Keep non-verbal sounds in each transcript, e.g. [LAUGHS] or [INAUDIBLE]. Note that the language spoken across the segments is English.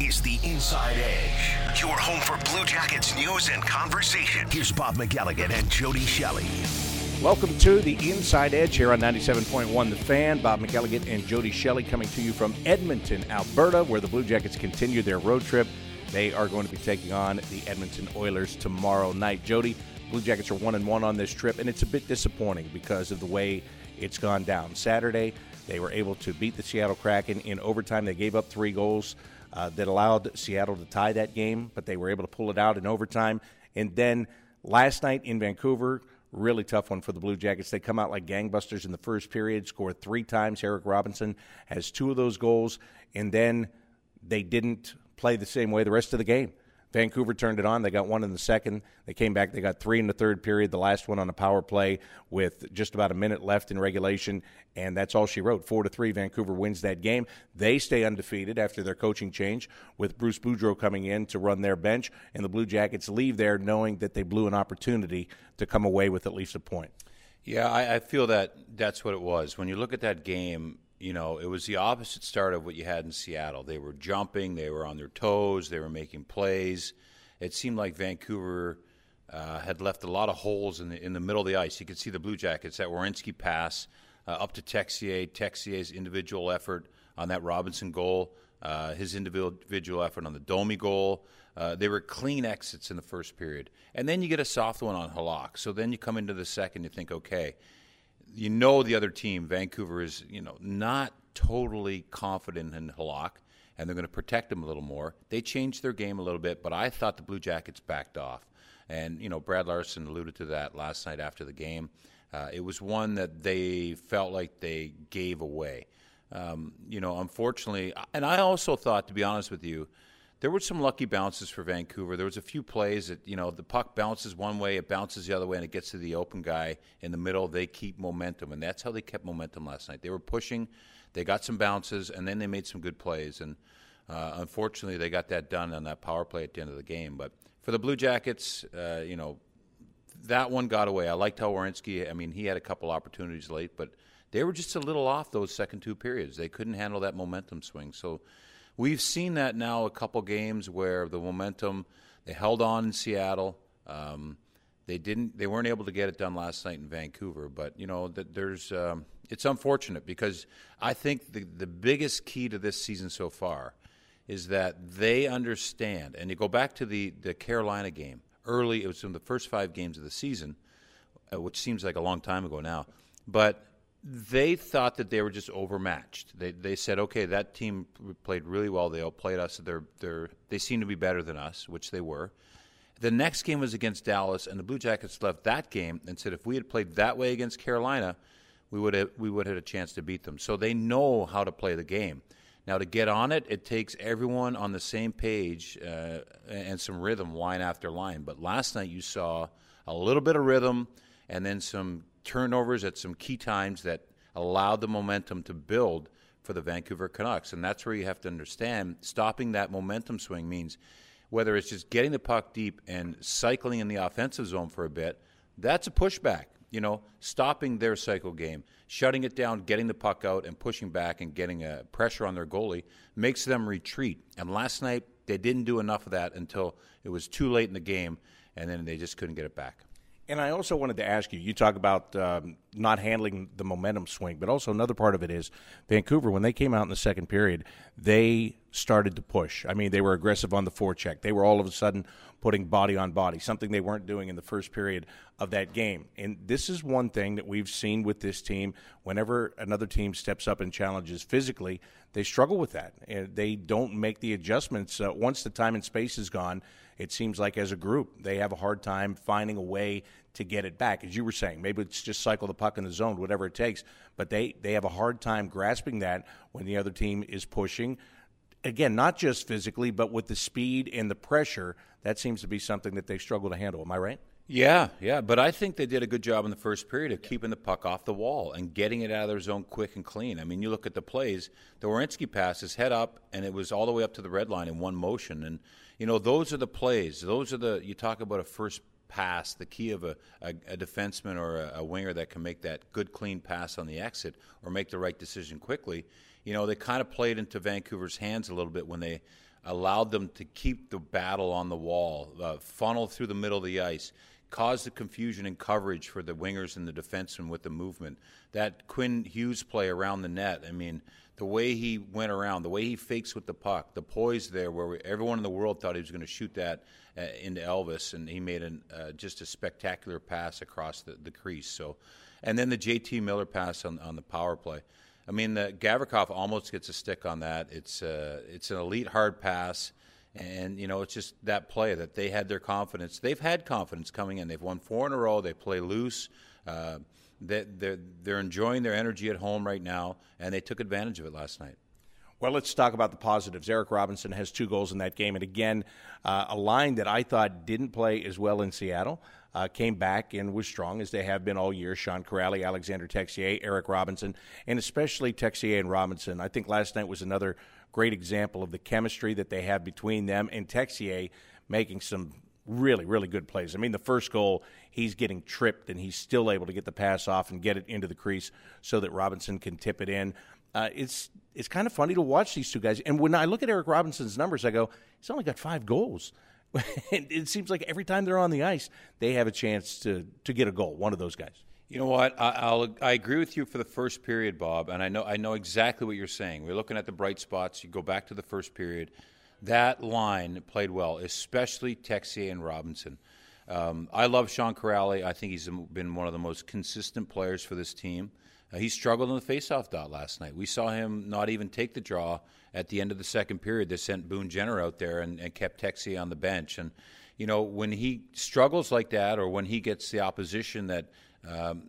is the Inside Edge, your home for Blue Jackets news and conversation. Here's Bob McElligott and Jody Shelley. Welcome to the Inside Edge here on 97.1 The Fan. Bob McElligott and Jody Shelley coming to you from Edmonton, Alberta, where the Blue Jackets continue their road trip. They are going to be taking on the Edmonton Oilers tomorrow night. Jody, Blue Jackets are one and one on this trip, and it's a bit disappointing because of the way it's gone down. Saturday, they were able to beat the Seattle Kraken in overtime. They gave up three goals uh, that allowed Seattle to tie that game, but they were able to pull it out in overtime. And then last night in Vancouver, really tough one for the Blue Jackets. They come out like gangbusters in the first period, score three times. Eric Robinson has two of those goals, and then they didn't play the same way the rest of the game. Vancouver turned it on. They got one in the second. They came back. They got three in the third period, the last one on a power play with just about a minute left in regulation. And that's all she wrote. Four to three, Vancouver wins that game. They stay undefeated after their coaching change with Bruce Boudreau coming in to run their bench. And the Blue Jackets leave there knowing that they blew an opportunity to come away with at least a point. Yeah, I, I feel that that's what it was. When you look at that game, you know, it was the opposite start of what you had in Seattle. They were jumping, they were on their toes, they were making plays. It seemed like Vancouver uh, had left a lot of holes in the in the middle of the ice. You could see the Blue Jackets that Werenski pass uh, up to Texier, Texier's individual effort on that Robinson goal, uh, his individual effort on the Domi goal. Uh, they were clean exits in the first period, and then you get a soft one on Halak. So then you come into the second, you think, okay you know the other team, Vancouver, is you know not totally confident in Halak, and they're going to protect him a little more. They changed their game a little bit, but I thought the Blue Jackets backed off, and you know Brad Larsen alluded to that last night after the game. Uh, it was one that they felt like they gave away. Um, you know, unfortunately, and I also thought, to be honest with you, there were some lucky bounces for Vancouver. There was a few plays that you know the puck bounces one way, it bounces the other way, and it gets to the open guy in the middle. They keep momentum, and that's how they kept momentum last night. They were pushing, they got some bounces, and then they made some good plays. And uh, unfortunately, they got that done on that power play at the end of the game. But for the Blue Jackets, uh, you know, that one got away. I liked how Werenski. I mean, he had a couple opportunities late, but they were just a little off those second two periods. They couldn't handle that momentum swing. So We've seen that now a couple games where the momentum they held on in Seattle. Um, they didn't. They weren't able to get it done last night in Vancouver. But you know that there's. Um, it's unfortunate because I think the the biggest key to this season so far is that they understand. And you go back to the the Carolina game early. It was in the first five games of the season, uh, which seems like a long time ago now. But they thought that they were just overmatched. They they said, okay, that team played really well. They outplayed us. They're they're they seem to be better than us, which they were. The next game was against Dallas, and the Blue Jackets left that game and said, if we had played that way against Carolina, we would have we would have had a chance to beat them. So they know how to play the game. Now to get on it, it takes everyone on the same page uh, and some rhythm, line after line. But last night you saw a little bit of rhythm and then some turnovers at some key times that allowed the momentum to build for the Vancouver Canucks. And that's where you have to understand stopping that momentum swing means whether it's just getting the puck deep and cycling in the offensive zone for a bit, that's a pushback. You know, stopping their cycle game, shutting it down, getting the puck out, and pushing back and getting a pressure on their goalie makes them retreat. And last night, they didn't do enough of that until it was too late in the game, and then they just couldn't get it back. And I also wanted to ask you you talk about um, not handling the momentum swing, but also another part of it is Vancouver, when they came out in the second period, they started to push. I mean, they were aggressive on the forecheck. They were all of a sudden putting body on body, something they weren't doing in the first period of that game. And this is one thing that we've seen with this team. Whenever another team steps up and challenges physically, they struggle with that. They don't make the adjustments. Uh, once the time and space is gone, it seems like as a group, they have a hard time finding a way to get it back. As you were saying, maybe it's just cycle the puck in the zone, whatever it takes. But they, they have a hard time grasping that when the other team is pushing. Again, not just physically, but with the speed and the pressure, that seems to be something that they struggle to handle. Am I right? Yeah, yeah, but I think they did a good job in the first period of keeping the puck off the wall and getting it out of their zone quick and clean. I mean, you look at the plays, the Werenski pass is head up, and it was all the way up to the red line in one motion. And you know, those are the plays. Those are the you talk about a first pass, the key of a, a, a defenseman or a, a, winger that can make that good, clean pass on the exit or make the right decision quickly. You know, they kind of played into Vancouver's hands a little bit when they allowed them to keep the battle on the wall, uh, funnel through the middle of the ice, cause the confusion and coverage for the wingers and the defensemen with the movement. That Quinn Hughes play around the net, I mean, the way he went around, the way he fakes with the puck, the poise there, where we, everyone in the world thought he was going to shoot that uh, into Elvis, and he made an, uh, just a spectacular pass across the, the crease. So, and then the JT Miller pass on, on the power play. I mean, the Gavrikov almost gets a stick on that. It's uh, it's an elite hard pass, and you know it's just that play that they had their confidence. They've had confidence coming in. They've won four in a row. They play loose. Uh, they, they're they're enjoying their energy at home right now, and they took advantage of it last night. Well, let's talk about the positives. Eric Robinson has two goals in that game, and again, uh, a line that I thought didn't play as well in Seattle uh, came back and was strong as they have been all year. Sean Kuraly, Alexander Texier, Eric Robinson, and especially Texier and Robinson. I think last night was another great example of the chemistry that they have between them and Texier making some really, really good plays. I mean, the first goal, he's getting tripped and he's still able to get the pass off and get it into the crease so that Robinson can tip it in. Uh, it's it's kind of funny to watch these two guys. And when I look at Eric Robinson's numbers, I go, he's only got five goals. [LAUGHS] it seems like every time they're on the ice, they have a chance to to get a goal. One of those guys. You know what? I, will I agree with you for the first period, Bob, and I know I know exactly what you're saying. We're looking at the bright spots. You go back to the first period. That line played well, especially Texier and Robinson. Um, I love Sean Kuraly. I think he's been one of the most consistent players for this team. Uh, he struggled in the faceoff dot last night. We saw him not even take the draw at the end of the second period. They sent Boone Jenner out there and, and kept Texier on the bench. And, you know, when he struggles like that or when he gets the opposition that um,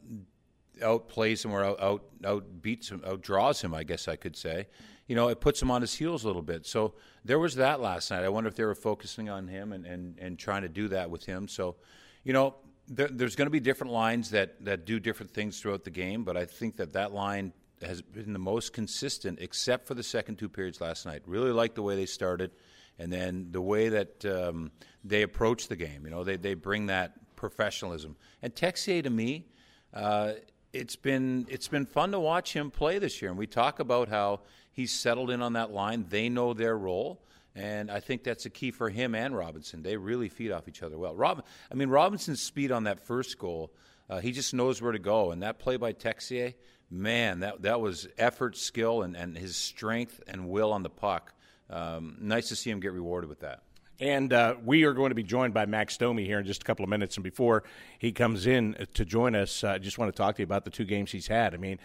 outplays him or out, out, out beats him, out draws him, I guess I could say, you know, it puts him on his heels a little bit. So there was that last night. I wonder if they were focusing on him and, and, and trying to do that with him. So, you know, there, there's going to be different lines that, that do different things throughout the game, but I think that that line has been the most consistent, except for the second two periods last night. Really like the way they started, and then the way that um, they approach the game. You know, they, they bring that professionalism. And Texier, to me, uh, it's been it's been fun to watch him play this year. And we talk about how he's settled in on that line. They know their role. And I think that's a key for him and Robinson. They really feed off each other well. Rob, I mean, Robinson's speed on that first goal, uh, he just knows where to go. And that play by Texier, man, that that was effort, skill, and, and his strength and will on the puck. Um, nice to see him get rewarded with that. And uh, we are going to be joined by Max Domi here in just a couple of minutes. And before he comes in to join us, I uh, just want to talk to you about the two games he's had. I mean,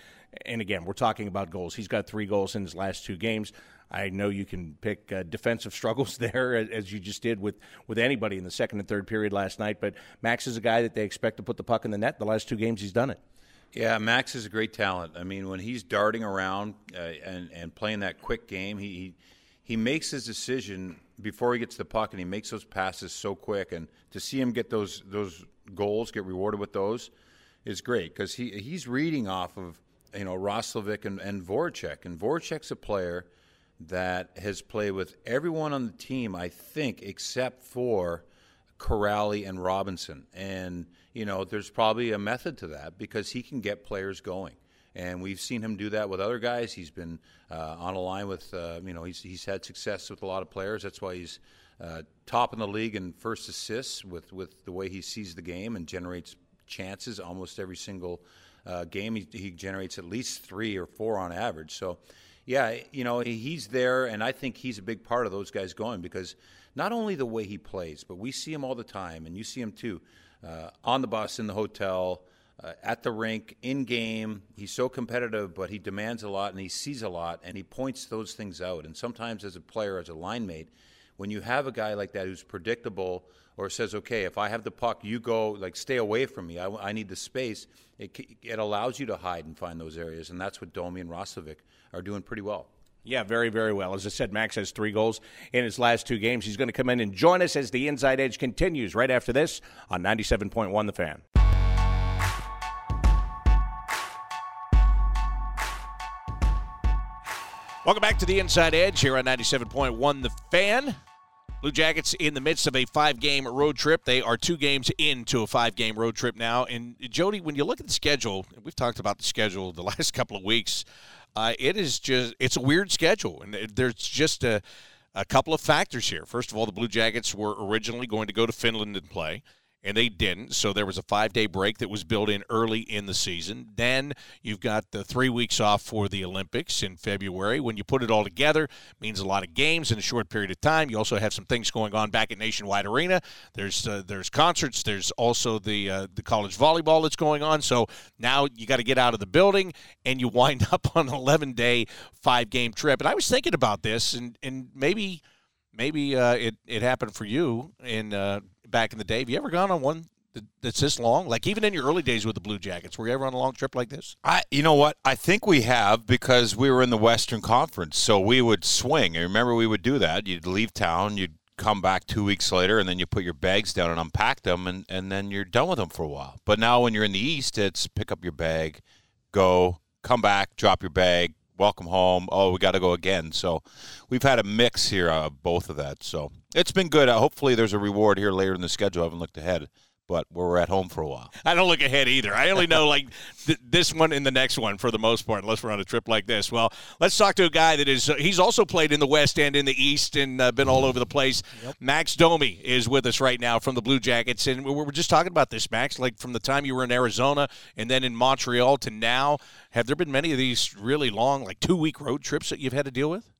and again, we're talking about goals. He's got three goals in his last two games. I know you can pick uh, defensive [LAUGHS] struggles there, as you just did with, with anybody in the second and third period last night. But Max is a guy that they expect to put the puck in the net. The last two games, he's done it. Yeah, Max is a great talent. I mean, when he's darting around uh, and and playing that quick game, he, he he makes his decision before he gets the puck, and he makes those passes so quick. And to see him get those those goals, get rewarded with those, is great because he he's reading off of you know Roslovic and, and Voracek, and Voracek's a player that has played with everyone on the team, I think, except for Kuraly and Robinson. And, you know, there's probably a method to that because he can get players going. And we've seen him do that with other guys. He's been uh, on a line with, uh, you know, he's, he's had success with a lot of players. That's why he's uh, top in the league in first assists with, with the way he sees the game and generates chances almost every single uh, game. He, he generates at least three or four on average. So, yeah, you know, he's there, and I think he's a big part of those guys going because not only the way he plays, but we see him all the time, and you see him too uh, on the bus, in the hotel, uh, at the rink, in game. He's so competitive, but he demands a lot and he sees a lot, and he points those things out. And sometimes, as a player, as a line mate, when you have a guy like that who's predictable or says, okay, if I have the puck, you go, like, stay away from me. I, I need the space. It, it allows you to hide and find those areas, and that's what Domi and Roslovic are doing pretty well. Yeah, very, very well. As I said, Max has three goals in his last two games. He's going to come in and join us as the Inside Edge continues right after this on 97.1 The Fan. Welcome back to the Inside Edge here on 97.1 The Fan. Blue Jackets in the midst of a five game road trip. They are two games into a five game road trip now. And Jody, when you look at the schedule, we've talked about the schedule the [LAUGHS] last couple of weeks. Uh, it is just it's a weird schedule, and there's just a a couple of factors here. First of all, the Blue Jackets were originally going to go to Finland and play and they didn't. So there was a five day break that was built in early in the season. Then you've got the three weeks off for the Olympics in February. When you put it all together, means a lot of games in a short period of time. You also have some things going on back at Nationwide Arena. There's uh, there's concerts. There's also the uh, the college volleyball that's going on. So now you got to get out of the building, and you wind [LAUGHS] up on an 11 day five game trip. And I was thinking about this, and and maybe maybe uh, it it happened for you in uh, back in the day. Have you ever gone on one that's this long? Like even in your early days with the Blue Jackets, were you ever on a long trip like this? I, you know what? I think we have because we were in the Western Conference, so we would swing. I remember we would do that. You'd leave town, you'd come back two weeks later, and then you put your bags down and unpack them, and, and then you're done with them for a while. But now when you're in the East, it's pick up your bag, go, come back, drop your bag, welcome home. Oh, we got to go again. So we've had a mix here of both of that. So it's been good. Uh, hopefully, there's a reward here later in the schedule. I haven't looked ahead but we're at home for a while. I don't look ahead either. I only know like [LAUGHS] th- this one and the next one for the most part, unless we're on a trip like this. Well, let's talk to a guy that is, uh, he's also played in the West and in the East and uh, been all over the place. Yep. Max Domi is with us right now from the Blue Jackets. And we were just talking about this, Max, like from the time you were in Arizona and then in Montreal to now. Have there been many of these really long, like two week road trips that you've had to deal with?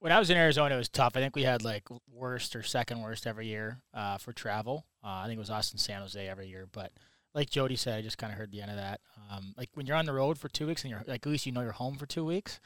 When I was in Arizona, it was tough. I think we had like worst or second worst every year uh, for travel. Uh, I think it was Austin, San Jose every year. But like Jody said, I just kind of heard the end of that. Um, like when you're on the road for two weeks and you're like at least you know you're home for two weeks.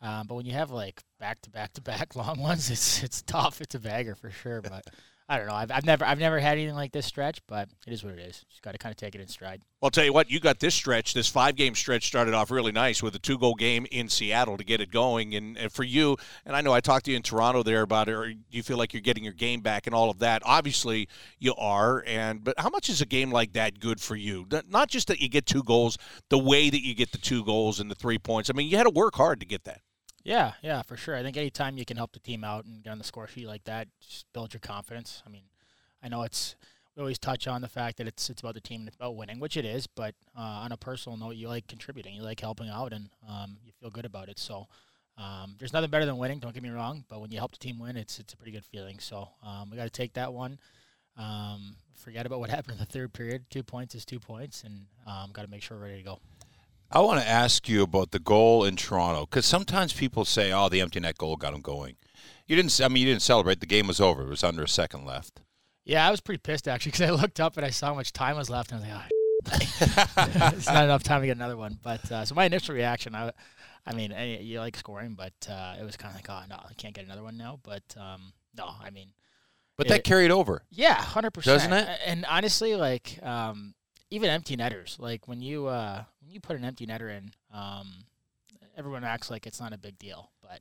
Um, but when you have like back to back to back [LAUGHS] long ones, it's it's tough. It's a bagger for sure. But I don't know. I've, I've never I've never had anything like this stretch, but it is what it is. Just got to kind of take it in stride. Well, I'll tell you what, you got this stretch. This five game stretch started off really nice with a two goal game in Seattle to get it going. And, and, for you, and I know I talked to you in Toronto there about it. Or you feel like you're getting your game back and all of that? Obviously, you are. And but how much is a game like that good for you? Not just that you get two goals, the way that you get the two goals and the three points. I mean, you had to work hard to get that. Yeah, yeah, for sure. I think anytime you can help the team out and get on the score sheet like that, just build your confidence. I mean I know it's we always touch on the fact that it's it's about the team and it's about winning, which it is. But uh, on a personal note, you like contributing, you like helping out, and um, you feel good about it. So um, there's nothing better than winning. Don't get me wrong, but when you help the team win, it's it's a pretty good feeling. So um, we got to take that one. Um, forget about what [LAUGHS] happened in the third period. Two points is two points, and um, got to make sure we're ready to go. I want to ask you about the goal in Toronto because sometimes people say, "Oh, the empty net goal got them going." You didn't. I mean, you didn't celebrate. The game was over. It was under a second left. Yeah, I was pretty pissed actually because I looked up and I saw how much time was left, and I was like, oh, [LAUGHS] it's not enough time to get another one. But uh, so my initial reaction, I, I mean, you like scoring, but uh, it was kind of like, oh no, I can't get another one now. But um, no, I mean, but it, that carried over. Yeah, hundred percent, doesn't it? And honestly, like um, even empty netters, like when you uh, when you put an empty netter in, um, everyone acts like it's not a big deal, but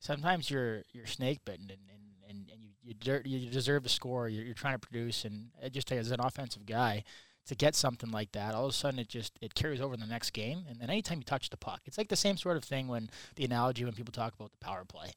sometimes you're you're snake bitten and, and and, and you you, de- you deserve to score. You're, you're trying to produce, and just as an offensive guy, to get something like that, all of a sudden it just it carries over the next game. And then anytime you touch the puck, it's like the same sort of thing when the analogy when people talk about the power play.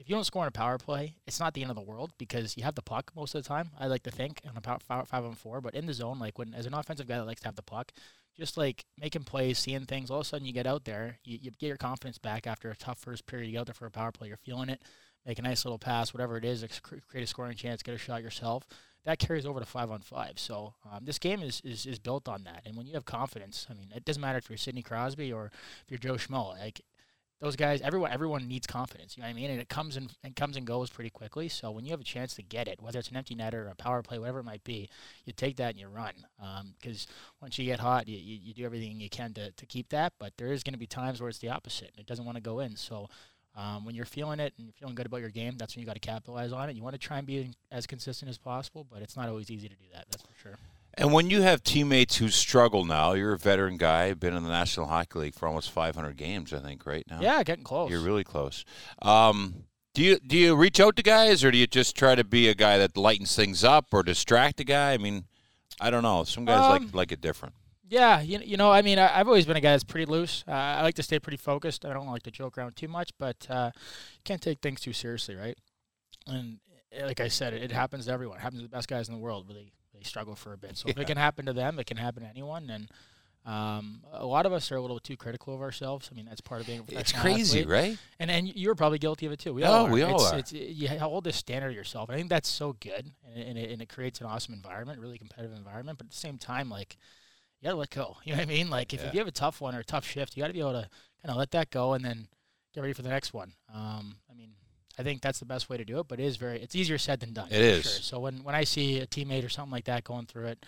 If you don't score on a power play, it's not the end of the world because you have the puck most of the time. I like to think on a power, five, five on four, but in the zone, like when as an offensive guy that likes to have the puck, just like making plays, seeing things, all of a sudden you get out there, you, you get your confidence back after a tough first period. You get out there for a power play, you're feeling it make a nice little pass, whatever it is, create a scoring chance, get a shot yourself. That carries over to five on five. So um, this game is, is is built on that. And when you have confidence, I mean, it doesn't matter if you're Sidney Crosby or if you're Joe Schmo. Like those guys, everyone everyone needs confidence. You know what I mean? And it comes and comes and goes pretty quickly. So when you have a chance to get it, whether it's an empty net or a power play, whatever it might be, you take that and you run. Because um, once you get hot, you, you, you, do everything you can to, to keep that. But there is going to be times where it's the opposite. And it doesn't want to go in. So um, when you're feeling it and you're feeling good about your game, that's when you got to capitalize on it. You want to try and be as consistent as possible, but it's not always easy to do that. That's for sure. And when you have teammates who struggle now, you're a veteran guy, been in the National Hockey League for almost 500 games, I think, right now. Yeah, getting close. You're really close. Um, do you do you reach out to guys, or do you just try to be a guy that lightens things up, or distract a guy? I mean, I don't know. Some guys um, like like it different. Yeah, you, you know, I mean, I, have always been a guy that's pretty loose. Uh, I like to stay pretty focused. I don't like to joke around too much, but uh, can't take things too seriously, right? And eh, like I said, it, it happens to everyone. It happens to the best guys in the world, but they, struggle for a bit. So yeah. if it can happen to them, it can happen to anyone. And Um, a lot of us are a little too critical of ourselves. I mean, that's part of being a It's crazy, athlete. right? And and you're probably guilty of it too. We Oh, all are. we all it's, are. It's, you hold this standard of yourself. I think that's so good, and, it- and, it, and it creates an awesome environment, really competitive environment. But at the same time, like you gotta let go. [LAUGHS] You know what I mean? Like if Yeah. you have a tough one or a tough shift, you gotta be able to kind of let that go and then get ready for the next one. Um, I mean, I think that's the best way to do it. But it is very it's easier said than done. It is. Sure. So when when I see a teammate or something like that going through it.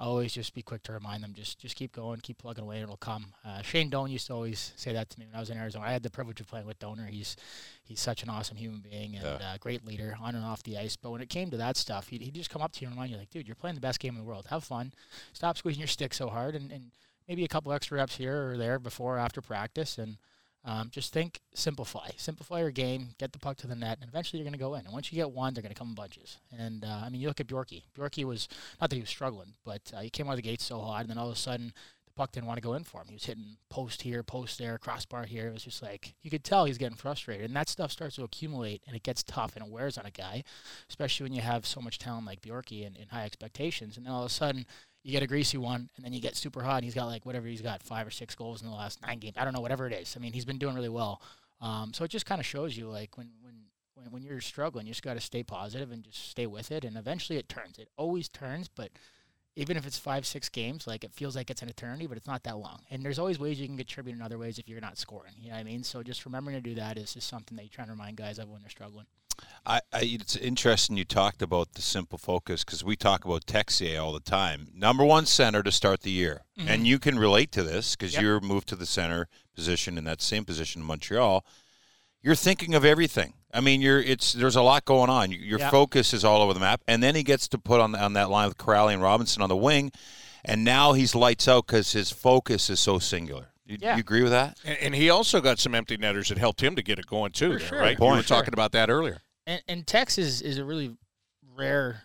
I always just be quick to remind them, just just keep going, keep plugging away, and it'll come. Uh, Shane Doan used to always say that to me when I was in Arizona. I had the privilege of playing with Doaner. He's he's such an awesome human being and Yeah. uh, great leader on and off the ice. But when it came to that stuff, he'd, he'd just come up to you and remind you, like, dude, you're playing the best game in the world. Have fun. Stop squeezing your stick so hard, and, and maybe a couple extra reps here or there before or after practice, and um, just think, simplify, simplify your game, get the puck to the net, and eventually you're going to go in. And once you get one, they're going to come in bunches. And uh, I mean, you look at Bjorky. Bjorky was not that he was struggling, but uh, he came out of the gate so hot, and then all of a sudden the puck didn't want to go in for him. He was hitting post here, post there, crossbar here. It was just like you could tell he's getting frustrated, and that stuff starts to accumulate, and it gets tough, and it wears on a guy, especially when you have so much talent like Bjorky and, and high expectations. And then all of a sudden you get a greasy one, and then you get super hot. And he's got like whatever he's got five or six goals in the last nine games. I don't know whatever it is. I mean, he's been doing really well. Um, so it just kind of shows you like when when when, when you're struggling, you just got to stay positive and just stay with it, and eventually it turns. It always turns, but even if it's five six games, like it feels like it's an eternity, but it's not that long. And there's always ways you can contribute in other ways if you're not scoring. You know what I mean? So just remembering to do that is just something that you're trying to remind guys of when they're struggling. I, I, it's interesting you talked about the simple focus because we talk about Texier all the time. Number one center to start the year, mm-hmm. and you can relate to this because Yep. you're moved to the center position in that same position in Montreal. You're thinking of everything. I mean, you're it's there's a lot going on. Your Yep. focus is all over the map, and then he gets to put on on that line with Kuraly and Robinson on the wing, and now he's lights out because his focus is so singular. You, Yeah. you agree with that? And, and he also got some empty netters that helped him to get it going too, For there, sure. right? Point. You were talking about that earlier. And, and Tex is, a really rare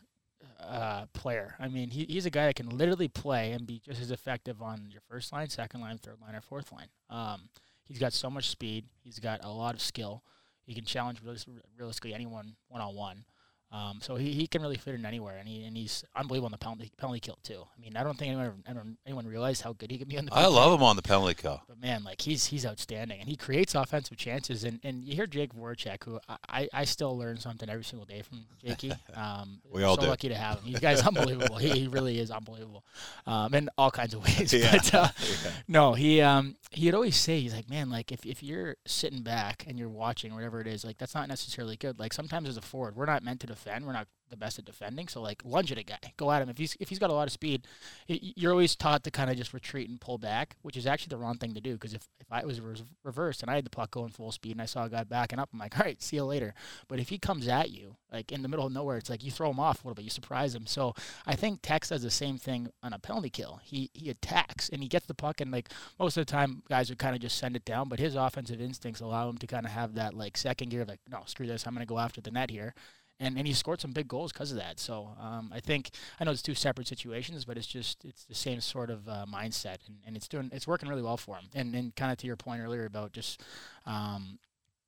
uh, player. I mean, he, he's a guy that can literally play and be just as effective on your first line, second line, third line, or fourth line. Um, he's got so much speed. He's got a lot of skill. He can challenge realis- realistically anyone one on one. Um, so he, he can really fit in anywhere, and he and he's unbelievable on the penalty penalty kill too. I mean, I don't think anyone anyone, anyone realized how good he can be on the. I love him on the penalty kill. but man, like he's he's outstanding, and he creates offensive chances. And, and you hear Jake Voracek, who I, I, I still learn something every single day from Jakey. [LAUGHS] Um, We all so do. lucky to have him. You guys unbelievable. he, he really is unbelievable, um, in all kinds of [LAUGHS] ways. Yeah. But uh, [LAUGHS] no, he um he'd always say he's like, man, like if, if you're sitting back and you're watching whatever it is, like that's not necessarily good. Like sometimes as a forward, we're not meant to defend. We're not the best at defending. So like lunge at a guy, go at him. If he's if he's got a lot of speed, you're always taught to kind of just retreat and pull back, which is actually the wrong thing to do. Because if, if I was reversed and I had the puck going full speed and I saw a guy backing up, I'm like, [LAUGHS] all right, see you later. But if he comes at you, like in the middle of nowhere, it's like you throw him off a little bit, you surprise him. So I think Tex does the same thing on a penalty kill. He he attacks and he gets the puck, and like most of the time, guys would kind of just send it down. But his offensive instincts allow him to kind of have that like second gear, like, no, screw this, I'm going to go after the net here and and he scored some big goals because of that. So um, I think I know it's two separate situations, but it's just it's the same sort of uh, mindset, and, and it's doing it's working really well for him. And and kind of to your point earlier about just um,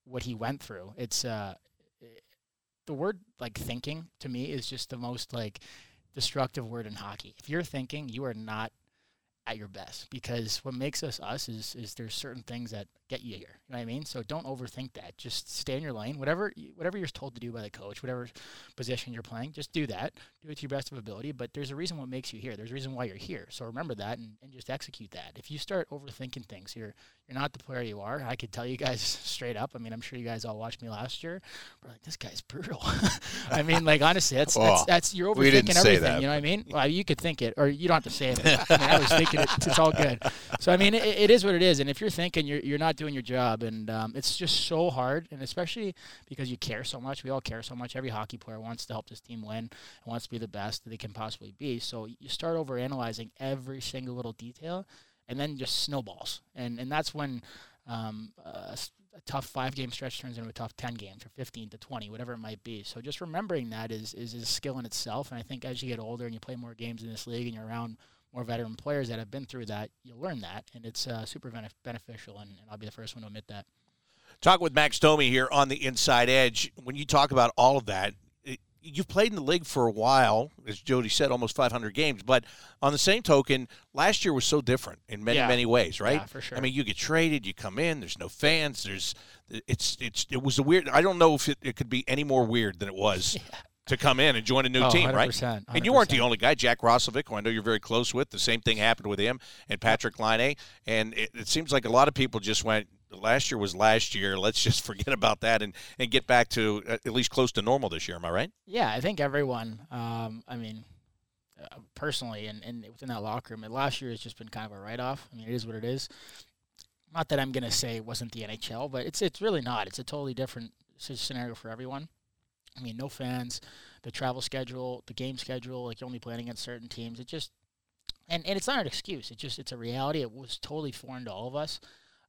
what he went through, it's uh, the word like thinking to me is just the most like destructive word in hockey. If you're thinking, you are not at your best because what makes us us is is there's certain things that get you here. You know what I mean? So don't overthink that. Just stay in your lane. Whatever whatever you're told to do by the coach, whatever position you're playing, just do that. Do it to your best of ability. But there's a reason what makes you here. There's a reason why you're here. So remember that and, and just execute that. If you start overthinking things, you're you're not the player you are. I could tell you guys [LAUGHS] straight up. I mean, I'm sure you guys all watched me last year. We're like, this guy's brutal. [LAUGHS] I mean, like honestly, that's that's, Well, that's you're overthinking everything. that. You know what I mean? Well, you could think it, or you don't have to say it. I, mean, I was [LAUGHS] thinking it. It's all good. So I mean, it, it is what it is. And if you're thinking you're you're not doing your job, and um, it's just so hard, and especially because you care so much. We all care so much. Every hockey player wants to help this team win and wants to be the best that they can possibly be. So you start over analyzing every single little detail, and then just snowballs. And and that's when um, a, s- a tough five game stretch turns into a tough 10 games or 15 to 20, whatever it might be. So just remembering that is, is, is a skill in itself. And I think as you get older and you play more games in this league and you're around more veteran players that have been through that, you'll learn that. And it's uh, super benef- beneficial. And, and I'll be the first one to admit that. Talking with Max Domi here on the Inside Edge. When you talk about all of that, it, you've played in the league for a while, as Jody said, almost 500 games. But on the same token, last year was so different in many Yeah. many ways, right? Yeah, for sure. I mean, you get traded, you come in, there's no fans, there's it's it's it was a weird. I don't know if it, it could be any more weird than it was. [LAUGHS] To come in and join a new Oh, team, right? 100%, And you weren't the only guy. Jack Roslovic, who I know you're very close with, the same thing happened with him and Patrik Laine. And it, it seems like a lot of people just went, last year was last year. Let's just [LAUGHS] forget about that and, and get back to uh, at least close to normal this year. Am I right? Yeah, I think everyone. Um, I mean, uh, personally, and, and within that locker room, and last year has just been kind of a write off. I mean, it is what it is. Not that I'm gonna say it wasn't the NHL, but it's it's really not. It's a totally different scenario for everyone. I mean, no fans, the travel schedule, the game schedule, like you're only playing against certain teams. It just and, and it's not an excuse. It just it's a reality. It was totally foreign to all of us.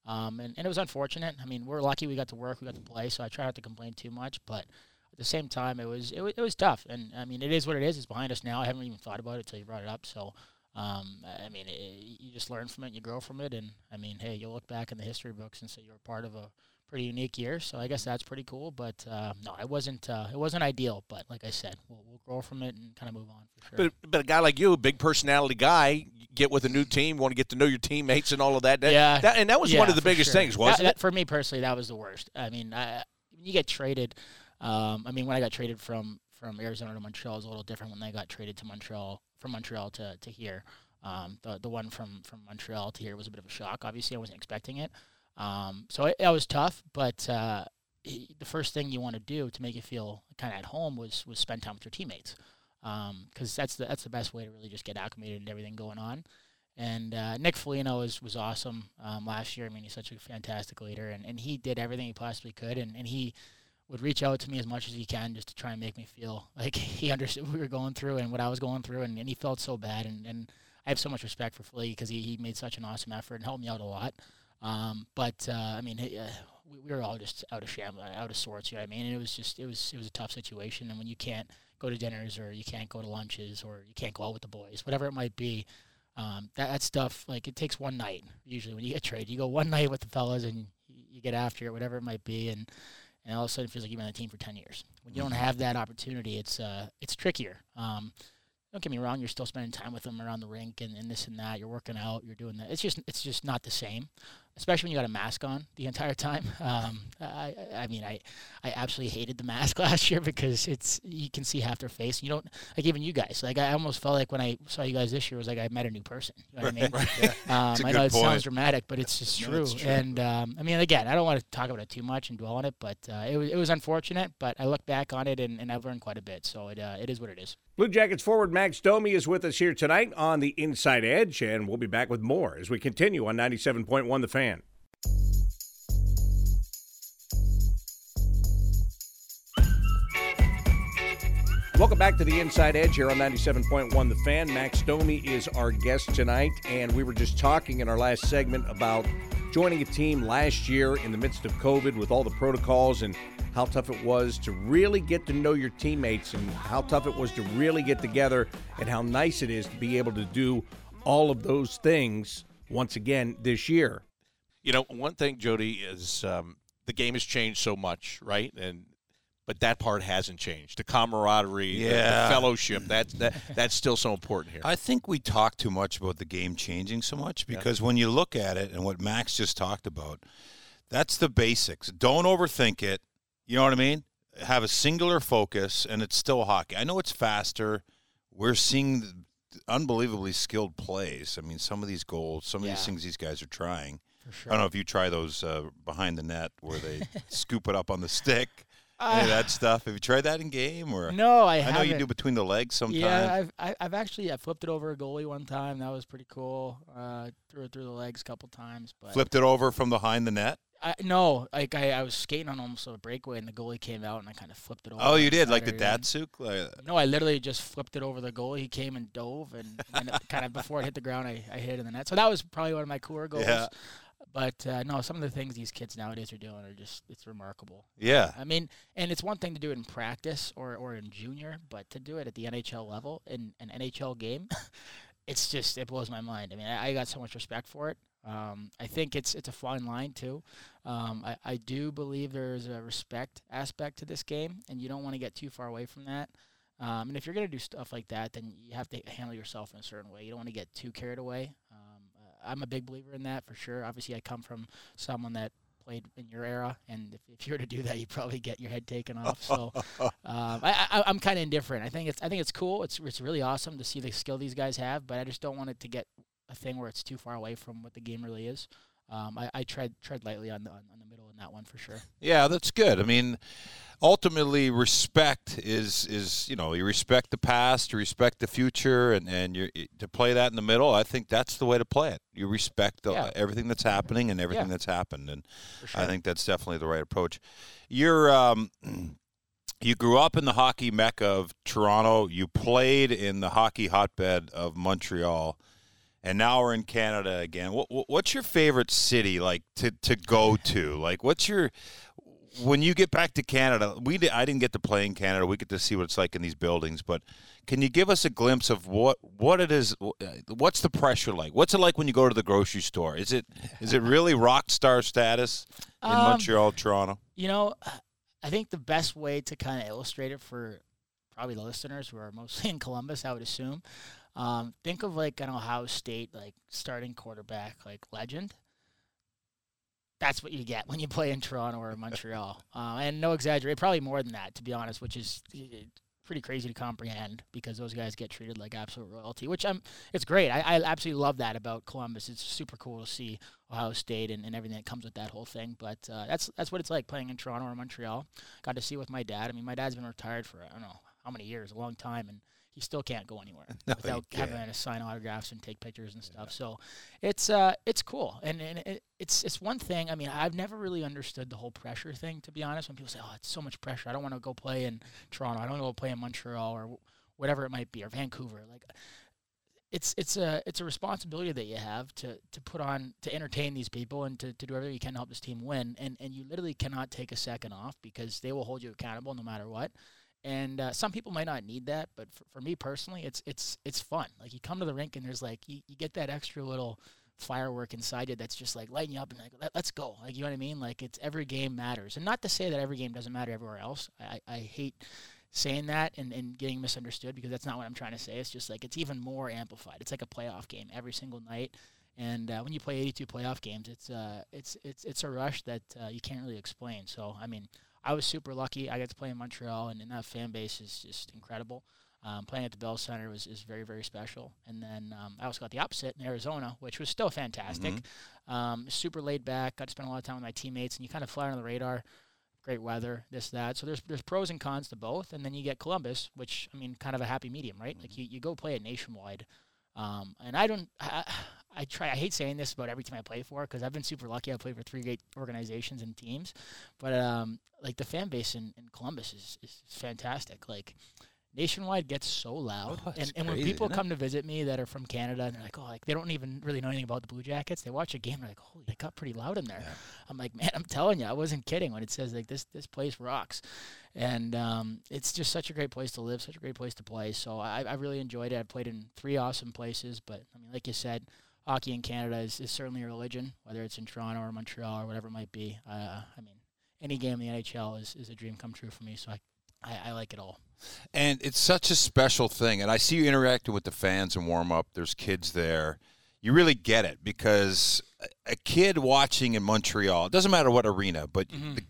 Um, and, and it was unfortunate. I mean, we're lucky we got to work, we got to play, so I try not to complain too much. But at the same time, it was it was, it was tough. And I mean, it is what it is. It's behind us now. I haven't even thought about it until you brought it up. So, um, I mean, it, you just learn from it, you grow from it, and I mean, hey, you'll look back in the history books and say you're part of a pretty unique year. So I guess that's pretty cool. But uh, no, it wasn't uh, it wasn't ideal. But like I said, we'll, we'll grow from it and kind of move on for sure. But but a guy like you, a big personality guy, get with a new team, want to get to know your teammates and all of that. that Yeah. that, and that was Yeah, one of the biggest sure. things, wasn't that- it? For me personally, that was the worst. I mean, I, when you get traded, um, I mean, when I got traded from from Arizona to Montreal, it was a little different. When I got traded to Montreal from Montreal to, to here, um, the the one from from Montreal to here was a bit of a shock. Obviously, I wasn't expecting it. Um, so it, it was tough, but uh, i- the first thing you want to do to make you feel kind of at home was was spend time with your teammates, because that's the that's the best way to really just get acclimated and everything going on. And uh, Nick Foligno was, was awesome um, last year. I mean, he's such a fantastic leader, and, and he did everything he possibly could. And, and he would reach out to me as much as he can just to try and make me feel [LAUGHS] like he understood what we were going through and what I was going through. And, and he felt so bad. And, and I have so much respect for Flea because he, he made such an awesome effort and helped me out a lot. Um, but uh, I mean, uh, we, we were all just out of sham, out of sorts. You know what I mean? And it was just it was it was a tough situation. And when you can't go to dinners or you can't go to lunches or you can't go out with the boys, whatever it might be, um, that, that stuff like it takes one night usually when you get traded. You go one [LAUGHS] night with the fellas and you, you get after it, whatever it might be, and and all of a sudden it feels like you've been on the team for ten years. When you don't have that opportunity, it's uh it's trickier. Um, don't get me wrong, you're still spending time with them around the rink and, and this and that. You're working out, you're doing that. It's just it's just not the same, especially when you got a mask on the entire time. [LAUGHS] Um, I I I mean I I absolutely hated the mask [LAUGHS] last year because it's you can see half their face. You don't like even you guys. Like I almost felt like when I saw you guys this year it was like I met a new person. You know what I mean? [LAUGHS] Um, It's a I good know it point. sounds dramatic, but it's just No, true. it's true. And um, I mean, again, I don't want to talk about it too much and dwell on it, but uh, it was it was unfortunate. But I look back on it and, and I've learned quite a bit. So it uh, it is what it is. Blue Jackets forward Max Domi is with us here tonight on the Inside Edge, and we'll be back with more as we continue on 97.1 The Fan. Welcome back to the Inside Edge here on 97.1 The Fan. Max Domi is our guest tonight, and we were just talking in our last segment about joining a team last year in the midst of COVID with all the protocols and how tough it was to really get to know your teammates and how tough it was to really get together and how nice it is to be able to do all of those things once again this year. You know, one thing, Jody, is um, the game has changed so much, right? And but that part hasn't changed. The camaraderie, the- the, fellowship, that's that, that's still so important here. I think we talk too much about the game changing so much because when you look at it and what Max just talked about, that's the basics. Don't overthink it. You know what I mean? Have a singular focus, and it's still hockey. I know it's faster. We're seeing unbelievably skilled plays. I mean, some of these goals, some of Yeah. these things these guys are trying. For I don't know if you try those uh, behind the net where they [LAUGHS] scoop it up on the stick. Uh, Any of that stuff. Have you tried that in game or? No, I, I know you do between the legs sometimes. Yeah, I've I, I've actually I flipped it over a goalie one time. That was pretty cool. Uh, threw it through the legs a couple times, but Flipped it over from behind the net. I, no, like I, I was skating on almost a breakaway and the goalie came out and I kind of flipped it over. Oh, you did like the. Datsyuk. Like, No, I literally just flipped it over the goalie. He came and dove, and, and kind of before it hit the ground, I, I hit it in the net. So that was probably one of my cooler goals. Yeah. But uh, no, some of the things these kids nowadays are doing are just it's remarkable. yeah, I mean, and it's one thing to do it in practice or, or in junior, but to do it at the NHL level in an NHL game, [LAUGHS] it's just it blows my mind. I mean, I, I got so much respect for it. Um, I think it's it's a fine line too. Um, I, I do believe there's a respect aspect to this game, and you don't want to get too far away from that. Um, and if you're going to do stuff like that, then you have to handle yourself in a certain way. You don't want to get too carried away. I'm a big believer in that for sure. Obviously, I come from someone that played in your era, and if, if you were to do that, you'd probably get your head taken off. So [LAUGHS] um, I, I, I'm kind of indifferent. I think it's I think it's cool. It's it's really awesome to see the skill these guys have, but I just don't want it to get a thing where it's too far away from what the game really is. Um, I, I tread tread lightly on the on, the middle in that one for sure. [LAUGHS] Yeah, that's good. I mean, ultimately, respect is is you know you respect the past, you respect the future, and and you to play that in the middle. I think that's the way to play it. You respect the, Yeah. everything that's happening and everything Yeah. that's happened, and sure. I think that's definitely the right approach. You're um, [CLEARS THROAT] you grew up in the hockey mecca of Toronto. You played in the hockey hotbed of Montreal, and now we're in Canada again. What, what- what's your favorite city like to to go to? Like, what's your when you get back to Canada? We I didn't get to play in Canada. We get to see what it's like in these buildings, but. Can you give us a glimpse of what, what it is? What's the pressure like? What's it like when you go to the grocery store? Is it is it really rock star status in Um, Montreal, Toronto? You know, I think the best way to kind of illustrate it for probably the listeners who are mostly [LAUGHS] in Columbus, I would assume, um, think of like an Ohio State like starting quarterback like legend. That's what you get when you play in Toronto or [LAUGHS] Montreal, uh, and no exaggerate, probably more than that to be honest, which is pretty crazy to comprehend because those guys get treated like absolute royalty, which I'm. It's great. I, I absolutely love that about Columbus. It's super cool to see Ohio State and, and everything that comes with that whole thing. But uh, that's that's what it's like playing in Toronto or Montreal. Got to see with my dad. I mean, my dad's been retired for I don't know how many years, a long time, and he still can't go anywhere [LAUGHS] No, without having to sign autographs and take pictures and stuff. So it's uh it's cool, and and it, it's it's one thing. I mean, I've never really understood the whole pressure thing. To be honest, when people say, "Oh, it's so much pressure," I don't want to go play in Toronto. I don't want to go play in Montreal or wh- whatever it might be, or Vancouver. Like it's it's a it's a responsibility that you have to to put on to entertain these people and to, to do everything you can to help this team win and and you literally cannot take a second off because they will hold you accountable no matter what and uh, some people might not need that but for, for me personally it's it's it's fun like you come to the rink and there's like you, you get that extra little firework inside you that's just like lighting you up and like Let, let's go like you know what i mean like it's every game matters and not to say that every game doesn't matter everywhere else i, I hate saying that and, and getting misunderstood because that's not what I'm trying to say. It's just like it's even more amplified. It's like a playoff game every single night. And uh, when you play 82 playoff games, it's uh, it's it's it's a rush that uh, you can't really explain. So I mean, I was super lucky. I got to play in Montreal, and, and that fan base is just incredible. Um, playing at the Bell Center was is very very special. And then um, I also got the opposite in Arizona, which was still fantastic. Um, super laid back. Got to spend a lot of time with my teammates, and you kind of fly under the radar great weather, this that. So there's there's pros and cons to both, and then you get Columbus, which I mean, kind of a happy medium, right? Like you, you go play it nationwide, um, and I don't. I, I try. I hate saying this about every team I play for because I've been super lucky. I played for three great organizations and teams, but um, like the fan base in, in Columbus is, is fantastic. Like nationwide gets so loud, Oh, and, and when people it? come to visit me that are from Canada and they're like, oh, like they don't even really know anything about the Blue Jackets. They watch a game, they're like, holy, it got pretty loud in there. I'm like, man, I'm telling you, I wasn't kidding when it says like this this place rocks, and um, it's just such a great place to live, such a great place to play. So I, I really enjoyed it. I played in three awesome places, but I mean, like you said, hockey in Canada is, is certainly a religion, whether it's in Toronto or Montreal or whatever it might be. Uh, I mean, any game in the NHL is, is a dream come true for me. So I, I, I like it all. And it's such a special thing. And I see you interacting with the fans and warm up. There's kids there. You really get it because a- kid watching in Montreal, it doesn't matter what arena, but the,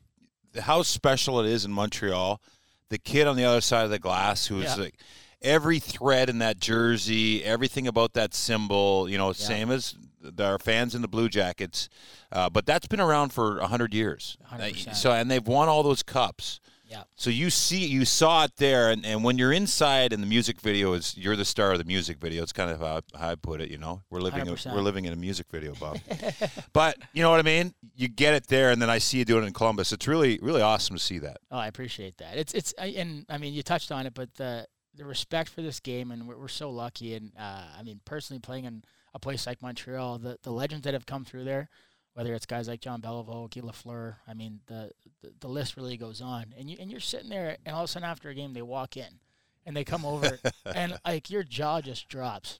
the, how special it is in Montreal, the kid on the other side of the glass who is Yeah. like every thread in that jersey, everything about that symbol, you know, same as our fans in the Blue Jackets. Uh, but that's been around for 100 years. 100%. So, and they've won all those cups. Yeah. So you see, you saw it there, and, and when you're inside, and the music video is you're the star of the music video. It's kind of how, how I put it. You know, we're living a, we're living in a music video, Bob. [LAUGHS] but you know what I mean. You get it there, and then I see you doing it in Columbus. It's really really awesome to see that. Oh, I appreciate that. It's it's I, and I mean you touched on it, but the the respect for this game, and we're, we're so lucky. And uh, I mean personally, playing in a place like Montreal, the the legends that have come through there, whether it's guys like Jean Beliveau, Guy Lafleur, I mean the, the the list really goes on. And you and you're sitting there, and all of a sudden after a game, they walk in, and they come over, [LAUGHS] and like your jaw just drops.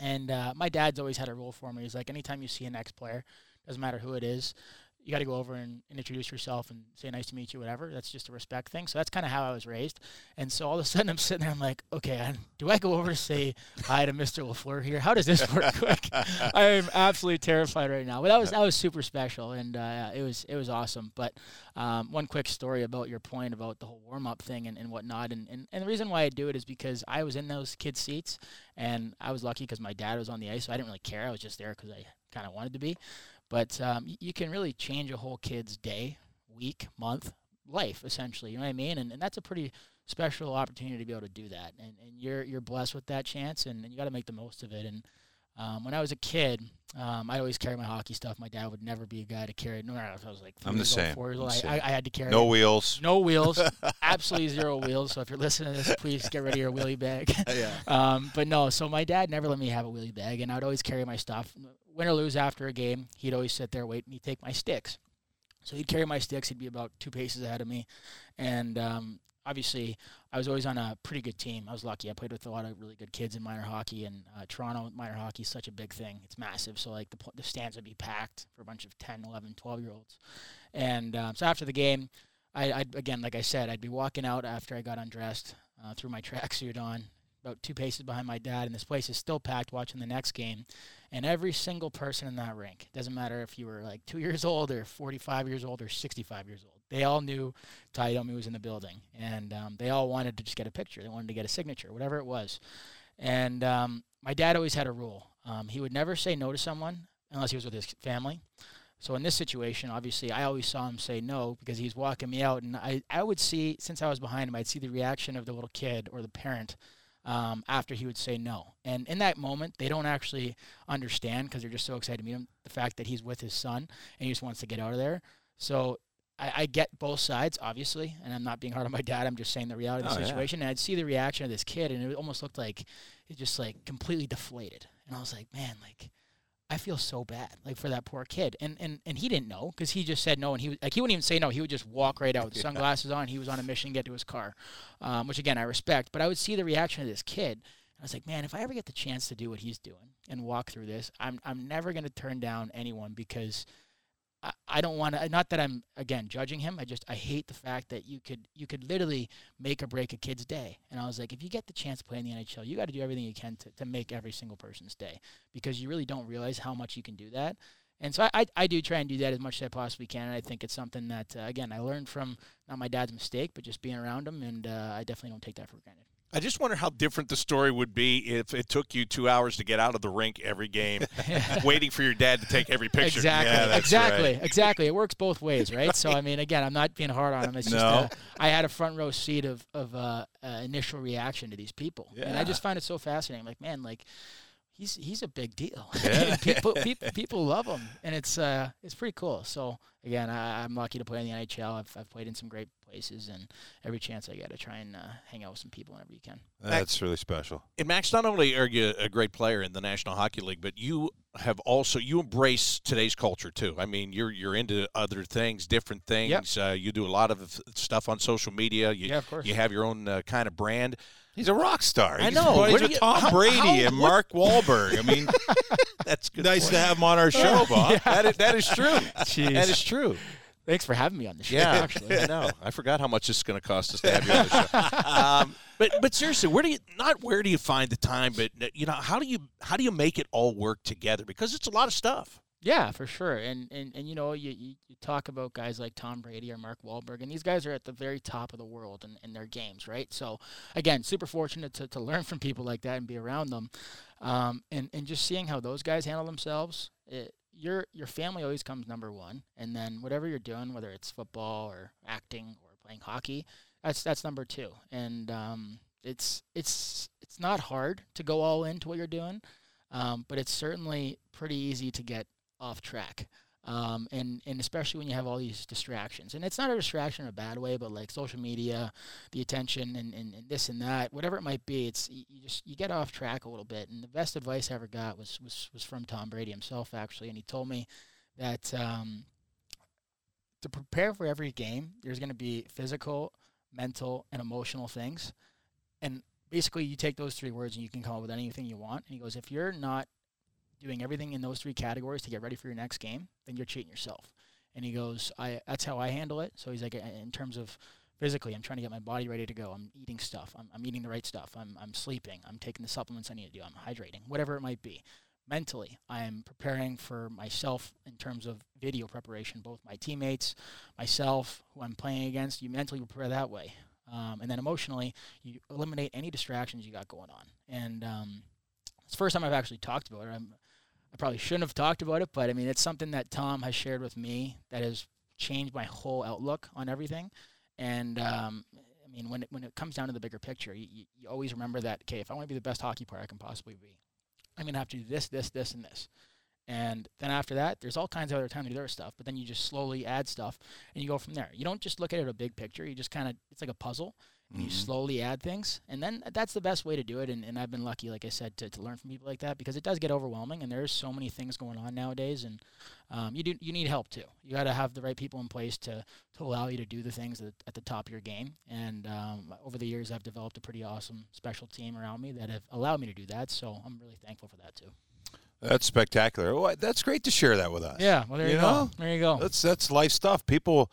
And uh, my dad's always had a rule for me. He's like, anytime you see an ex player, doesn't matter who it is, you got to go over and, and, introduce yourself and say nice to meet you, whatever. That's just a respect thing. So that's kind of how I was raised. And so all of a sudden I'm sitting there, I'm like, okay, do I go over to say [LAUGHS] hi to Mr. Lafleur here? How does this work? [LAUGHS] quick? I am absolutely terrified right now. But that was that was super special, and uh, it was it was awesome. But um, one quick story about your point about the whole warm up thing and, and whatnot, and, and and the reason why I do it is because I was in those kids' seats, and I was lucky because my dad was on the ice, so I didn't really care. I was just there because I kind of wanted to be. But um, you can really change a whole kid's day, week, month, life, essentially. You know what I mean? And, and that's a pretty special opportunity to be able to do that. And, and you're you're blessed with that chance, and, and you got to make the most of it. And um, when I was a kid, um, I always carry my hockey stuff. My dad would never be a guy to carry it. No matter if I was like I'm the same. Four years old, I, I, I, had to carry no it. wheels. No wheels. [LAUGHS] absolutely zero wheels. So if you're listening to this, please get rid of your wheelie bag. [LAUGHS] yeah. [LAUGHS] Um, but no, so my dad never let me have a wheelie bag, and I'd always carry my stuff win or lose after a game, he'd always sit there, wait, and he'd take my sticks. So he'd carry my sticks. He'd be about two paces ahead of me, and um, obviously, I was always on a pretty good team. I was lucky. I played with a lot of really good kids in minor hockey, and uh, Toronto minor hockey is such a big thing. It's massive. So like the the stands would be packed for a bunch of 10, 11, 12 year olds, and um, so after the game, I, I'd again, like I said, I'd be walking out after I got undressed, uh, threw my [LAUGHS] tracksuit on, about two paces behind my dad, and this place is still packed watching the next game. And every single person in that rink, doesn't matter if you were like two years old or 45 years old or 65 years old, they all knew Tie Domi was in the building. And um, they all wanted to just get a picture. They wanted to get a signature, whatever it was. And um, my dad always had a rule um, he would never say no to someone unless he was with his family. So in this situation, obviously, I always saw him say no because he's walking me out, and I, I would see, since I was behind him, I'd see the reaction of the little kid or the parent um, after he would say no. And in that moment, they don't actually understand because they're just so excited to meet him. The fact that he's with his son and he just wants to get out of there. So I, I get both sides, obviously, and I'm not being hard on my dad. I'm just saying the reality of the oh, situation. Yeah. And I'd see the reaction of this kid, and it almost looked like he just like completely deflated. And I was like, man, like I feel so bad, like for that poor kid, and and and he didn't know because he just said no, and he like he wouldn't even say no. He would just walk right out with [LAUGHS] yeah. sunglasses on. He was on a mission to get to his car, um, which again I respect. But I would see the reaction of this kid, and I was like, man, if I ever get the chance to do what he's doing and walk through this, I'm I'm never gonna turn down anyone because I, don't want to. Not that I'm again judging him. I just I hate the fact that you could you could literally make or break a kid's day. And I was like, if you get the chance to play in the NHL, you got to do everything you can to, to make every single person's day because you really don't realize how much you can do that. And so I, I, I do try and do that as much as I possibly can. And I think it's something that uh, again I learned from not my dad's mistake, but just being around him. And uh, I definitely don't take that for granted. I just wonder how different the story would be if it took you two hours to get out of the rink every game, [LAUGHS] waiting for your dad to take take every picture. Exactly, yeah, exactly, right. exactly. It works both ways, right? So I [LAUGHS] mean, again, I'm not being hard on him. It's no. just uh, I had a front row seat of of uh, uh, initial reaction to these people, yeah. and I just find it so fascinating. Like, man, like he's he's a big deal. [LAUGHS] Yeah. [LAUGHS] people, people, people love him, and it's uh it's pretty cool. So again, I, am lucky to play in the NHL. I've, I've played in some great places, and every chance I get, I try and uh, hang out with some people whenever you can. That's really special. And Max, not only are you a great player in the National Hockey League, but you have also you embrace today's culture too. I mean, you're you're into other things, different things. Yep. Uh, you do a lot of stuff on social media. You, yeah, of course. You have your own uh, kind of brand. He's a rock star. I know. He's with Tom how, Brady how, and Mark Wahlberg. I mean, [LAUGHS] that's nice point. to have him on our show, [LAUGHS] Bob. that, is, that is true. Jeez. That is true. Thanks for having me on the show. Yeah, actually, [LAUGHS] I know. I forgot how much this is going to cost us to have you on the show. Um, but but seriously, where do you not where do you find the time, but you know how do you how do you make it all work together? Because it's a lot of stuff. Yeah, for sure. And and, and you know, you, you, you, talk about guys like Tom Brady or Mark Wahlberg, and these guys are at the very top of the world in, in their games, right? So again, super fortunate to, to [LAUGHS] learn from people like that and be around them. Um, and, and just seeing how those guys handle themselves, it, your your family always comes number one, and then whatever you're doing, whether it's football or acting or playing hockey, that's that's number two. And um, it's it's it's not hard to go all into what you're doing, um, but it's certainly pretty easy to get off track. Um, and and especially when you have all these distractions, and it's not a distraction in a bad way, but like social media, the attention, and, and, and this and that, whatever it might be, it's you just you get off track a little bit. And the best advice I ever got was was was from Tom Brady himself actually, and he told me that um, to prepare for every game, there's going to be physical, mental, and emotional things, and basically, you take those three words and you can come up with anything you want. And he goes, if you're not doing everything in those three categories to get ready for your next game, then you're cheating yourself. And he goes, I that's how I handle it. So he's like, in terms of physically, I'm trying to get my body ready to go. I'm eating stuff. I'm, I'm eating the right stuff. I'm, I'm sleeping. I'm taking the supplements I need to do. I'm hydrating, whatever it might be. Mentally, I am preparing for myself in terms of video preparation, both my teammates, myself, who I'm playing against. You mentally prepare that way. Um, and then emotionally, you eliminate any distractions you got going on. And um, it's the first time I've actually talked about it. I'm, I probably shouldn't have talked about it, but I mean, it's something that Tom has shared with me that has changed my whole outlook on everything. And um, I mean, when it, when it comes down to the bigger picture, you, you always remember that, okay, if I want to be the best hockey player I can possibly be, I'm going to have to do this, this, this, and this. And then after that, there's all kinds of other time to do other stuff, but then you just slowly add stuff and you go from there. You don't just look at it a big picture. You just kind of, it's like a puzzle and you Mm-hmm. slowly add things. And then that's the best way to do it. And, and I've been lucky, like I said, to, to learn from people like that because it does get overwhelming and there's so many things going on nowadays. And um, you do, you need help too. You got to have the right people in place to, to allow you to do the things at, at the top of your game. And um, over the years, I've developed a pretty awesome special team around me that have allowed me to do that. So I'm really thankful for that too. That's spectacular. Well, that's great to share that with us. Yeah, well, there you, You go. know? There you go. That's that's life stuff. People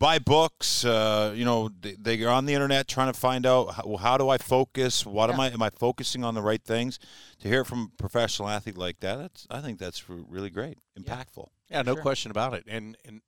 buy books. Uh, you know, they, they are on the internet trying to find out how, how do I focus? What am I? Am I focusing on the right things? To hear from a professional athlete like that, that's I think that's really great, impactful. Yeah, no Sure. question about it. And and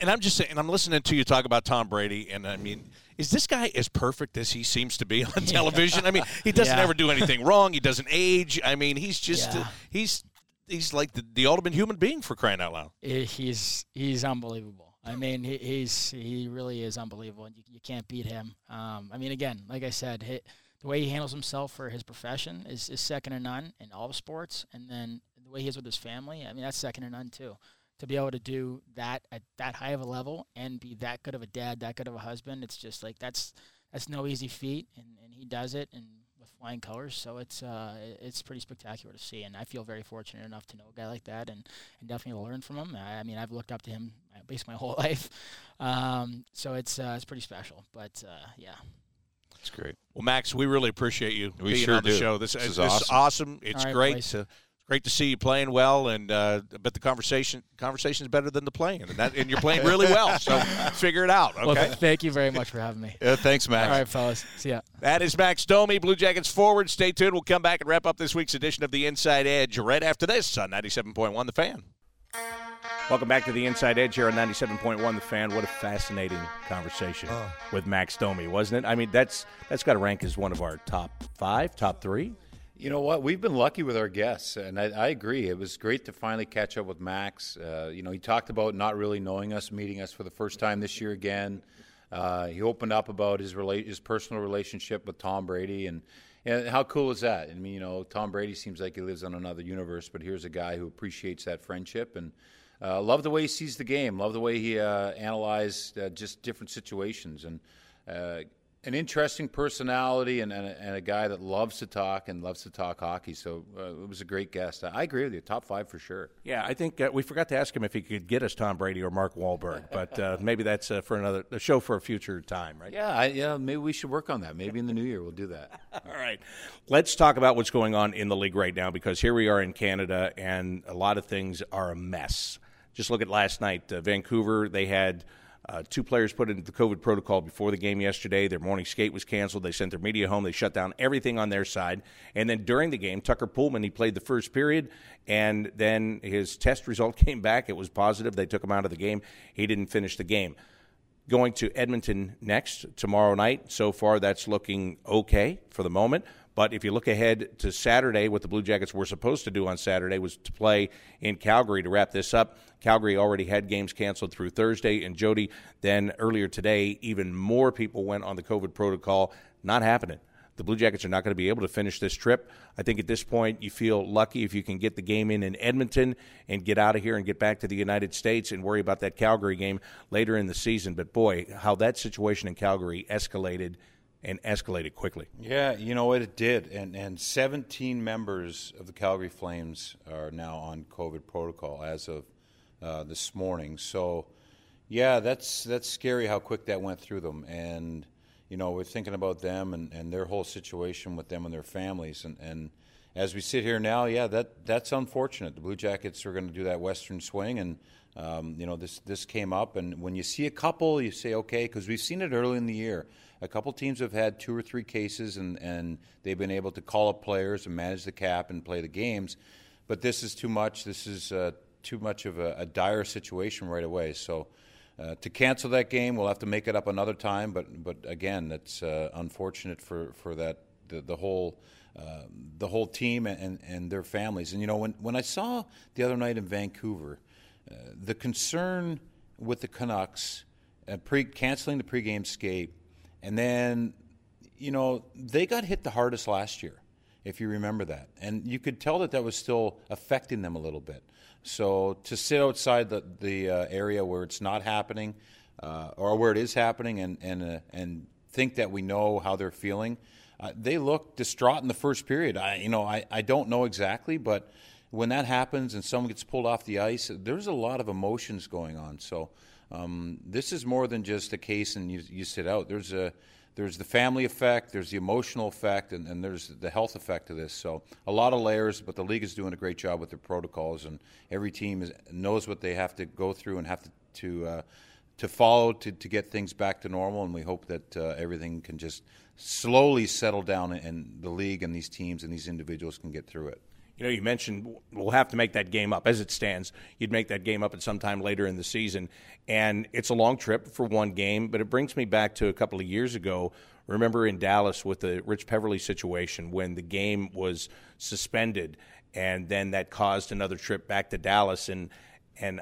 and I'm just saying, and I'm listening to you talk about Tom Brady, and I mean, is this guy as perfect as he seems to be [LAUGHS] on [LAUGHS] television? I mean, he doesn't Yeah. ever do anything wrong. He doesn't age. I mean, he's just Yeah. uh, he's he's like the, the ultimate human being for crying out loud. He's he's unbelievable. I mean, he, he's he really is unbelievable. You, you can't beat him. Um, I mean, again, like I said, he, the way he handles himself for his profession is, is second to none in all sports, and then the way he is with his family, I mean, that's second to none too. To be able to do that at that high of a level and be that good of a dad, that good of a husband, it's just like that's that's no easy feat, and, and he does it and flying colors. So it's uh, it's pretty spectacular to see, and I feel very fortunate enough to know a guy like that, and, and definitely learn from him. I, I mean, I've looked up to him uh, basically my [LAUGHS] whole life, um, so it's uh, it's pretty special. But uh, yeah, That's great. Well, Max, we really appreciate you We being sure on the do. show. This, This is this awesome. awesome. It's All right, great boys. to great to see you playing well, and uh, but the conversation conversation is better than the playing, and that and you're playing really well. So [LAUGHS] figure it out. Okay. well, thank you very much for having me. Uh, thanks, Max. All right, fellas, see ya. That is Max Domi, Blue Jackets forward. Stay tuned. We'll come back and wrap up this week's edition of the Inside Edge right after this on 97.1 The Fan. Welcome back to the Inside Edge here on 97.1 The Fan. What a fascinating conversation with Max Domi, wasn't it? I mean, that's that's got to rank as one of our top five, top three. You know what? We've been lucky with our guests, and I, I agree. It was great to finally catch up with Max. Uh, you know, he talked about not really knowing us, meeting us for the first time this year again. Uh, he opened up about his rela- his personal relationship with Tom Brady, and and how cool is that? I mean, you know, Tom Brady seems like he lives on another universe, but here's a guy who appreciates that friendship and. Uh, love the way he sees the game. Love the way he uh, analyzed uh, just different situations, and uh, an interesting personality and, and, a, and a guy that loves to talk and loves to talk hockey. So uh, it was a great guest. I agree with you. Top five for sure. Yeah, I think uh, we forgot to ask him if he could get us Tom Brady or Mark Wahlberg, [LAUGHS] but uh, maybe that's uh, for another a show for a future time, right? Yeah, I, yeah. Maybe we should work on that. Maybe in the new year we'll do that. [LAUGHS] All right. Let's talk about what's going on in the league right now because here we are in Canada and a lot of things are a mess. Just look at last night. Uh, Vancouver, they had uh, two players put into the COVID protocol before the game yesterday. Their morning skate was canceled. They sent their media home. They shut down everything on their side. And then during the game, Tucker Poolman, he played the first period, and then his test result [LAUGHS] came back. It was positive. They took him out of the game. He didn't finish the game going to Edmonton next tomorrow night. So far, that's looking okay for the moment. But if you look ahead to Saturday, what the Blue Jackets were supposed to do on Saturday was to play in Calgary to wrap this up. Calgary already had games canceled through Thursday and Jody. Then earlier today, even more people went on the COVID protocol. Not happening. The Blue Jackets are not going to be able to finish this trip. I think at this point, you feel lucky if you can get the game in in Edmonton and get out of here and get back to the United States and worry about that Calgary game later in the season. But boy, how that situation in Calgary escalated and escalated quickly. Yeah, you know what it did, and and 17 members of the Calgary Flames are now on COVID protocol as of uh, this morning. So, yeah, that's that's scary how quick that went through them, and you know, we're thinking about them and, and their whole situation with them and their families. And, and as we sit here now, yeah, that that's unfortunate. The Blue Jackets are going to do that Western swing, and um, you know, this this came up. And when you see a couple, you say, okay, because we've seen it early in the year. A couple teams have had two or three cases, and, and they've been able to call up players and manage the cap and play the games. But this is too much. This is uh, too much of a, a dire situation right away. So uh, to cancel that game, we'll have to make it up another time. But but again, that's uh, unfortunate for for that the, the whole. Uh, the whole team and, and their families. And you know, when, when I saw the other night in Vancouver, the concern with the Canucks uh, pre canceling the pregame skate, and then you know they got hit the hardest last year, if you remember that, and you could tell that that was still affecting them a little bit. So to sit outside the, the uh, area where it's not happening, uh, or where it is happening, and and uh, and think that we know how they're feeling, uh, they look distraught in the first period. I you know I, I don't know exactly, but when that happens and someone gets pulled off the ice, there's a lot of emotions going on. So um, this is more than just a case and you, you sit out. There's a there's the family effect, there's the emotional effect, and, and, there's the health effect of this. So a lot of layers, but the league is doing a great job with their protocols, and every team is, knows what they have to go through and have to to, uh, to follow to, to get things back to normal. And we hope that uh, everything can just slowly settle down, and the league and these teams and these individuals can get through it. You know, you mentioned we'll have to make that game up. As it stands, you'd make that game up at some time later in the season. And it's a long trip for one game, but it brings me back to a couple of years ago. Remember in Dallas with the Rich Peverley situation when the game was suspended and then that caused another trip back to Dallas. And, and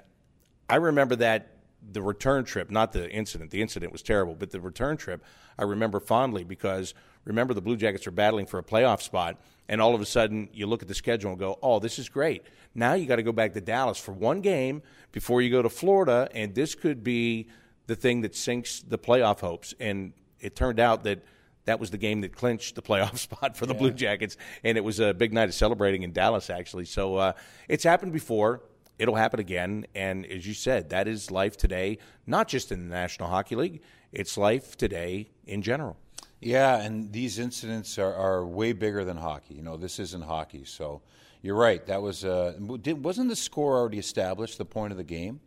I remember that the return trip, not the incident. The incident was terrible, but the return trip I remember fondly because remember the Blue Jackets are battling for a playoff spot and all of a sudden you look at the schedule and go, "Oh, this is great." Now you got to go back to Dallas for one game before you go to Florida, and this could be the thing that sinks the playoff hopes. And it turned out that that was the game that clinched the playoff [LAUGHS] spot for the yeah. Blue Jackets, and it was a big night of celebrating in Dallas, actually. So uh, it's happened before. It'll happen again, and as you said, that is life today, not just in the National Hockey League. It's life today in general. Yeah, and these incidents are, are way bigger than hockey. You know, this isn't hockey. So you're right. That was uh, wasn't the score already established? The point of the game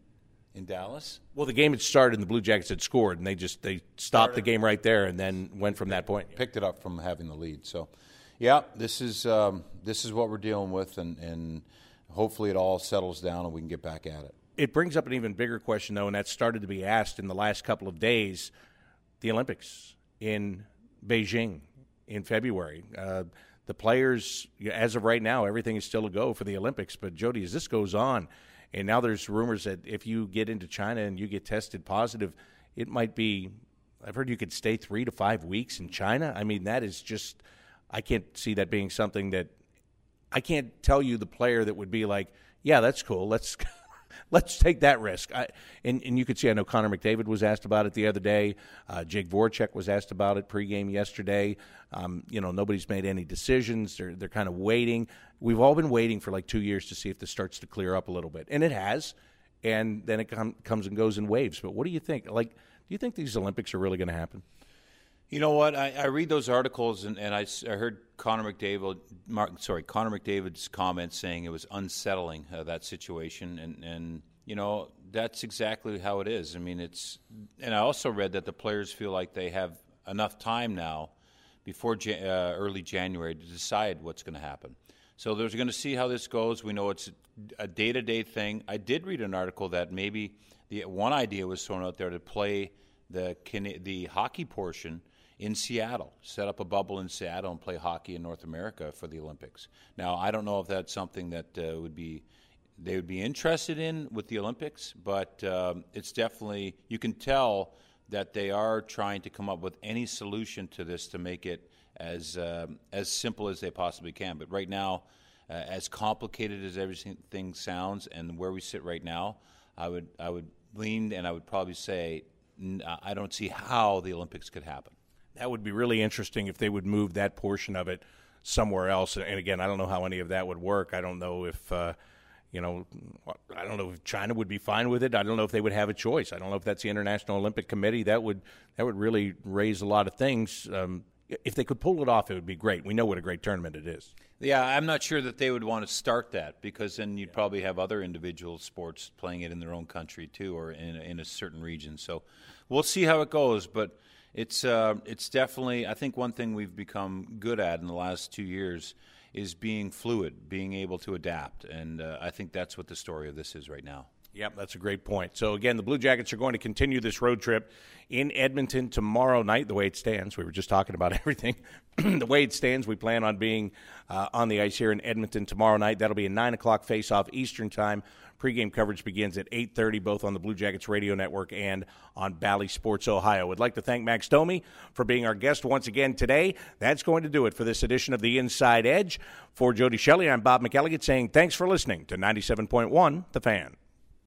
in Dallas. Well, the game had started, and the Blue Jackets had scored, and they just they stopped started. the game right there, and then went from that point. Picked it up from having the lead. So, yeah, this is um, this is what we're dealing with, and, and hopefully it all settles down and we can get back at it. It brings up an even bigger question, though, and that started to be asked in the last couple of days: the Olympics in Beijing in February. Uh, the players, as of right now, everything is still a go for the Olympics. But Jody, as this goes on, and now there's rumors that if you get into China and you get tested positive, it might be. I've heard you could stay three to five weeks in China. I mean, that is just. I can't see that being something that. I can't tell you the player that would be like, yeah, that's cool. Let's [LAUGHS] [LAUGHS] let's take that risk. I, and, and you could see, I know Connor McDavid was asked about it the other day. Uh, Jake Voracek was asked about it pregame yesterday. Um, you know, nobody's made any decisions. They're, they're kind of waiting. We've all been waiting for like two years to see if this starts to clear up a little bit. And it has. And then it com- comes and goes in waves. But what do you think? Like, do you think these Olympics are really going to happen? You know what? I, I read those articles and, and I, I heard Connor McDavid, Mark, sorry, Connor McDavid's comments saying it was unsettling uh, that situation, and and you know that's exactly how it is. I mean, it's and I also read that the players feel like they have enough time now before uh, early January to decide what's going to happen. So there's going to see how this goes. We know it's a day to day thing. I did read an article that maybe the one idea was thrown out there to play the the hockey portion in Seattle, set up a bubble in Seattle and play hockey in North America for the Olympics. Now, I don't know if that's something that uh, would be they would be interested in with the Olympics, but um, it's definitely you can tell that they are trying to come up with any solution to this to make it as um, as simple as they possibly can. But right now, uh, as complicated as everything sounds, and where we sit right now, I would I would lean and I would probably say I don't see how the Olympics could happen that would be really interesting if they would move that portion of it somewhere else. And again, I don't know how any of that would work. I don't know if uh, you know, I don't know if China would be fine with it. I don't know if they would have a choice. I don't know if that's the International Olympic Committee. That would that would really raise a lot of things. Um, if they could pull it off, it would be great. We know what a great tournament it is. Yeah, I'm not sure that they would want to start that because then you'd probably have other individual sports playing it in their own country too, or in in a certain region. So we'll see how it goes, but it's uh, it's definitely I think one thing we've become good at in the last two years is being fluid, being able to adapt, and uh, I think that's what the story of this is right now. Yep, that's a great point. So, again, the Blue Jackets are going to continue this road trip in Edmonton tomorrow night, the way it stands. We were just talking about [LAUGHS] everything. the way it stands, we plan on being uh, on the ice here in Edmonton tomorrow night. That'll be a 9 o'clock face off Eastern Time. Pregame coverage begins at 8.30, both on the Blue Jackets radio network and on Bally Sports Ohio. Would like to thank Max Domi for being our guest once again today. That's going to do it for this edition of The Inside Edge. For Jody Shelley, I'm Bob McElligott saying thanks for listening to 97.1 The Fan.